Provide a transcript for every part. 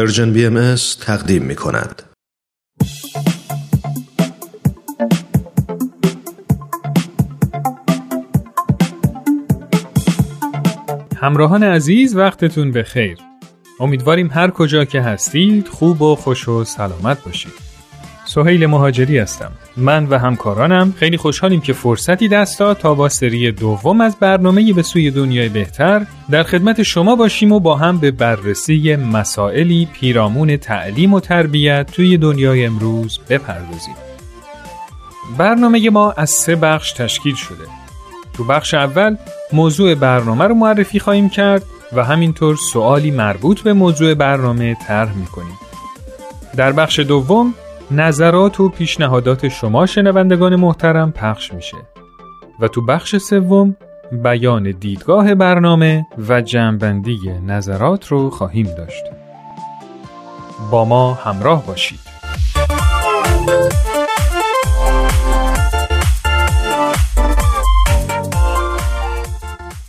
Persian BM تقدیم می کند. همراهان عزیز وقتتون به خیر. امیدواریم هر کجا که هستید خوب و خوش و سلامت باشید. سهیل مهاجری هستم. من و همکارانم خیلی خوشحالیم که فرصتی دست داد تا با سری دوم از برنامه به سوی دنیای بهتر در خدمت شما باشیم و با هم به بررسی مسائلی پیرامون تعلیم و تربیت توی دنیای امروز بپردازیم. برنامه ما از سه بخش تشکیل شده. تو بخش اول موضوع برنامه رو معرفی خواهیم کرد و همینطور سوالی مربوط به موضوع برنامه طرح می‌کنیم. در بخش دوم نظرات و پیشنهادات شما شنوندگان محترم پخش میشه و تو بخش سوم بیان دیدگاه برنامه و جمعبندی نظرات رو خواهیم داشت. با ما همراه باشید.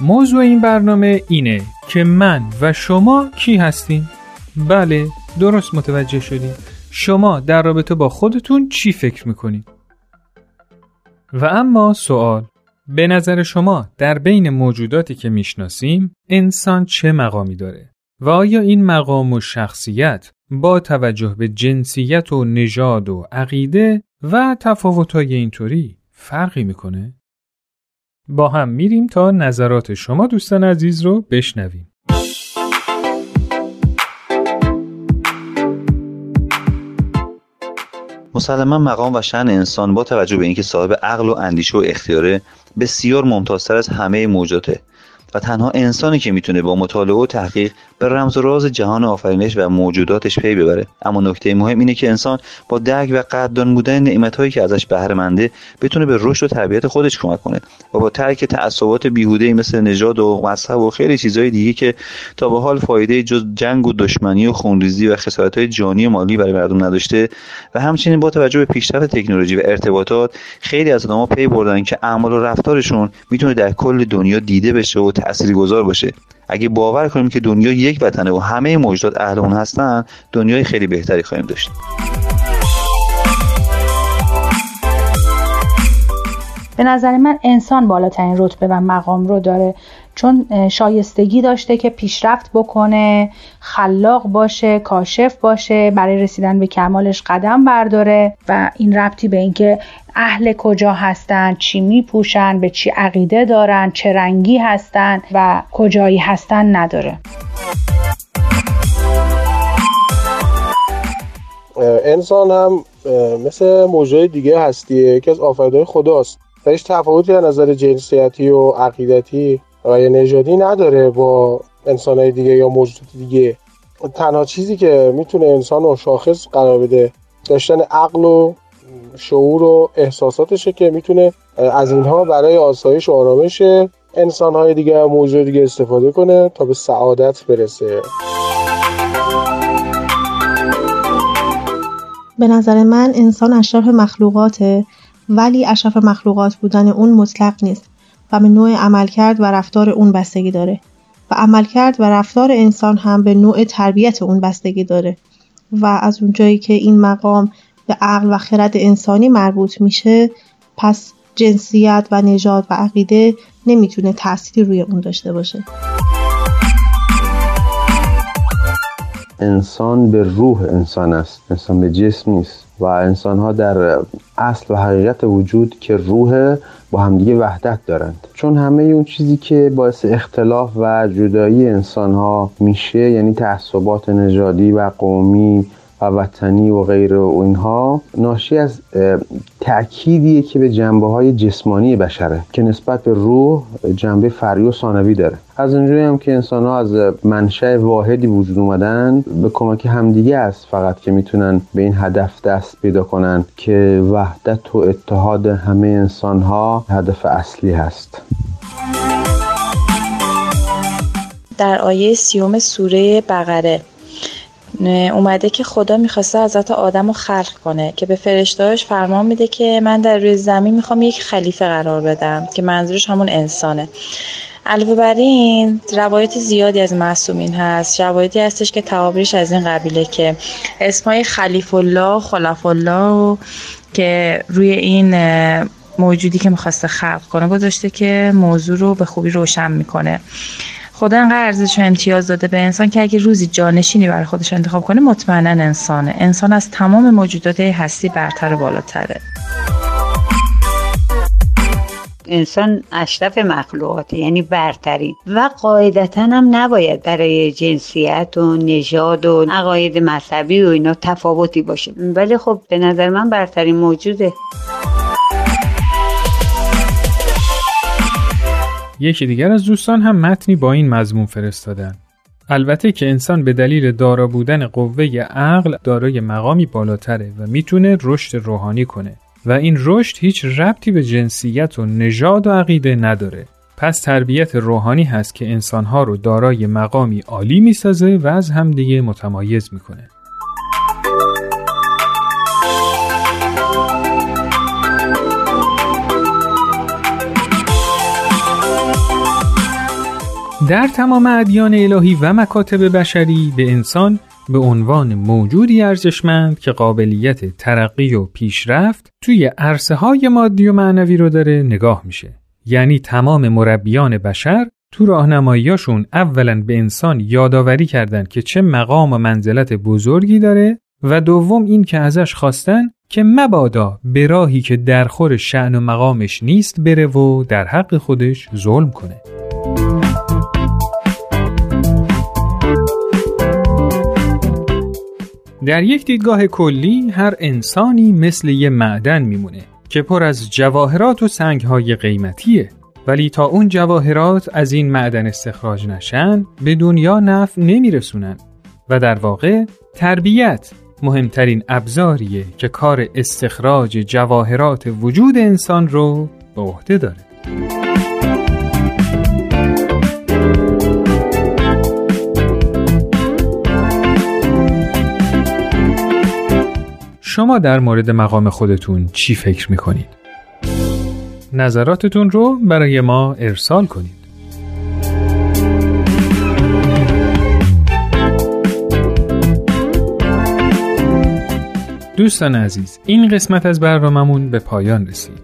موضوع این برنامه اینه که من و شما کی هستیم؟ بله درست متوجه شدیم شما در رابطه با خودتون چی فکر می‌کنید؟ و اما سوال به نظر شما در بین موجوداتی که می‌شناسیم انسان چه مقامی داره؟ و آیا این مقام و شخصیت با توجه به جنسیت و نژاد و عقیده و تفاوت‌های اینطوری فرقی می‌کنه؟ با هم میریم تا نظرات شما دوستان عزیز رو بشنویم. مسلما مقام و شن انسان با توجه به اینکه صاحب عقل و اندیشه و اختیاره بسیار ممتازتر از همه موجوده و تنها انسانی که می‌تونه با مطالعه و تحقیق به رمز و راز جهان آفرینش و موجوداتش پی ببره. اما نکته مهم اینه که انسان با درک و قدردان بودن نعمتهایی که ازش بهره منده بتونه به رشد و تربیت خودش کمک کنه و با ترک تعصبات بیهوده مثل نژاد و مذهب و خیلی چیزهای دیگه که تا به حال فایده جز جنگ و دشمنی و خونریزی و خسارت‌های جانی و مالی برای مردم نداشته و همچنین با توجه به پیشرفت تکنولوژی و ارتباطات خیلی از آدم‌ها پی بردن که اعمال و رفتارشون می‌تونه در کل دنیا دیده بشه و تاثیرگذار باشه. اگه باور کنیم که دنیا یک وطنه و همه موجودات اهل اون هستن دنیای خیلی بهتری خواهیم داشت. به نظر من انسان بالاترین رتبه و مقام رو داره. چون شایستگی داشته که پیشرفت بکنه خلاق باشه کاشف باشه برای رسیدن به کمالش قدم برداره و این ربطی به اینکه اهل کجا هستن چی میپوشن به چی عقیده دارن چه رنگی هستن و کجایی هستن نداره. انسان هم مثل موجود دیگه هستیه که از آفریدهای خداست. هیچ تفاوتی از نظر جنسیتی و عقیدتی یا نژادی نداره با انسانهای دیگه یا موجودات دیگه. تنها چیزی که می‌تونه انسان رو شاخص قرار بده داشتن عقل و شعور و احساساتشه که می‌تونه از اینها برای آسایش و آرامش انسانهای دیگه موجود دیگه استفاده کنه تا به سعادت برسه. به نظر من انسان اشرف مخلوقاته ولی اشرف مخلوقات بودن اون مطلق نیست. و به نوع عملکرد و رفتار اون بستگی داره. و عملکرد و رفتار انسان هم به نوع تربیت اون بستگی داره. و از اونجایی که این مقام به عقل و خرد انسانی مربوط میشه پس جنسیت و نژاد و عقیده نمی‌تونه تأثیری روی اون داشته باشه. انسان به روح انسان است انسان به جسم نیست. و انسان ها در اصل و حقیقت وجود که روح با همدیگه وحدت دارند. چون همه اون چیزی که باعث اختلاف و جدایی انسان ها میشه یعنی تعصبات نژادی و قومی وطنی و غیره و اینها ناشی از تأکیدیه که به جنبه های جسمانی بشره که نسبت به روح جنبه فری و ثانوی داره. از اونجایی هم که انسان ها از منشأ واحدی وجود اومدن به کمک همدیگه است فقط که می‌تونن به این هدف دست پیدا کنن که وحدت و اتحاد همه انسان ها هدف اصلی هست. در آیه سیوم سوره بقره اومده که خدا می‌خواسته حضرت آدم رو خلق کنه که به فرشتهاش فرمان میده که من در روی زمین می‌خوام یک خلیفه قرار بدم که منظورش همون انسانه. علاوه بر این روایت زیادی از معصومین هست. روایتی هستش که تعابیرش از این قبیله که اسمای خلیف الله خلاف الله که روی این موجودی که می‌خواسته خلق کنه گذاشته که موضوع رو به خوبی روشن می‌کنه. خدا انقدر ارزش و امتیاز داده به انسان که اگه روزی جانشینی برای خودش انتخاب کنه مطمئنا انسانه. انسان از تمام موجودات هستی برتر و بالاتره. انسان اشرف مخلوقاته یعنی برترین و قاعدتا هم نباید برای جنسیت و نژاد و عقاید مذهبی و اینا تفاوتی باشه. ولی خب به نظر من برترین موجوده. یکی دیگر از دوستان هم متنی با این مضمون فرستادن. البته که انسان به دلیل دارا بودن قوه عقل دارای مقامی بالاتره و می‌تونه رشد روحانی کنه و این رشد هیچ ربطی به جنسیت و نژاد و عقیده نداره. پس تربیت روحانی هست که انسانها رو دارای مقامی عالی می‌سازه و از همدیگه متمایز می‌کنه. در تمام ادیان الهی و مکاتب بشری به انسان به عنوان موجودی ارزشمند که قابلیت ترقی و پیشرفت توی عرصه های مادی و معنوی رو داره نگاه میشه. یعنی تمام مربیان بشر تو راهنماییاشون اولا به انسان یادآوری کردند که چه مقام و منزلت بزرگی داره و دوم این که ازش خواستن که مبادا به راهی که درخور شعن و مقامش نیست بره و در حق خودش ظلم کنه. در یک دیدگاه کلی هر انسانی مثل یه معدن میمونه که پر از جواهرات و سنگهای قیمتیه. ولی تا اون جواهرات از این معدن استخراج نشن به دنیا نفع نمیرسونن. و در واقع تربیت مهمترین ابزاریه که کار استخراج جواهرات وجود انسان رو به عهده داره. شما در مورد مقام خودتون چی فکر می‌کنید؟ نظراتتون رو برای ما ارسال کنید. دوستان عزیز این قسمت از برنامهمون به پایان رسید.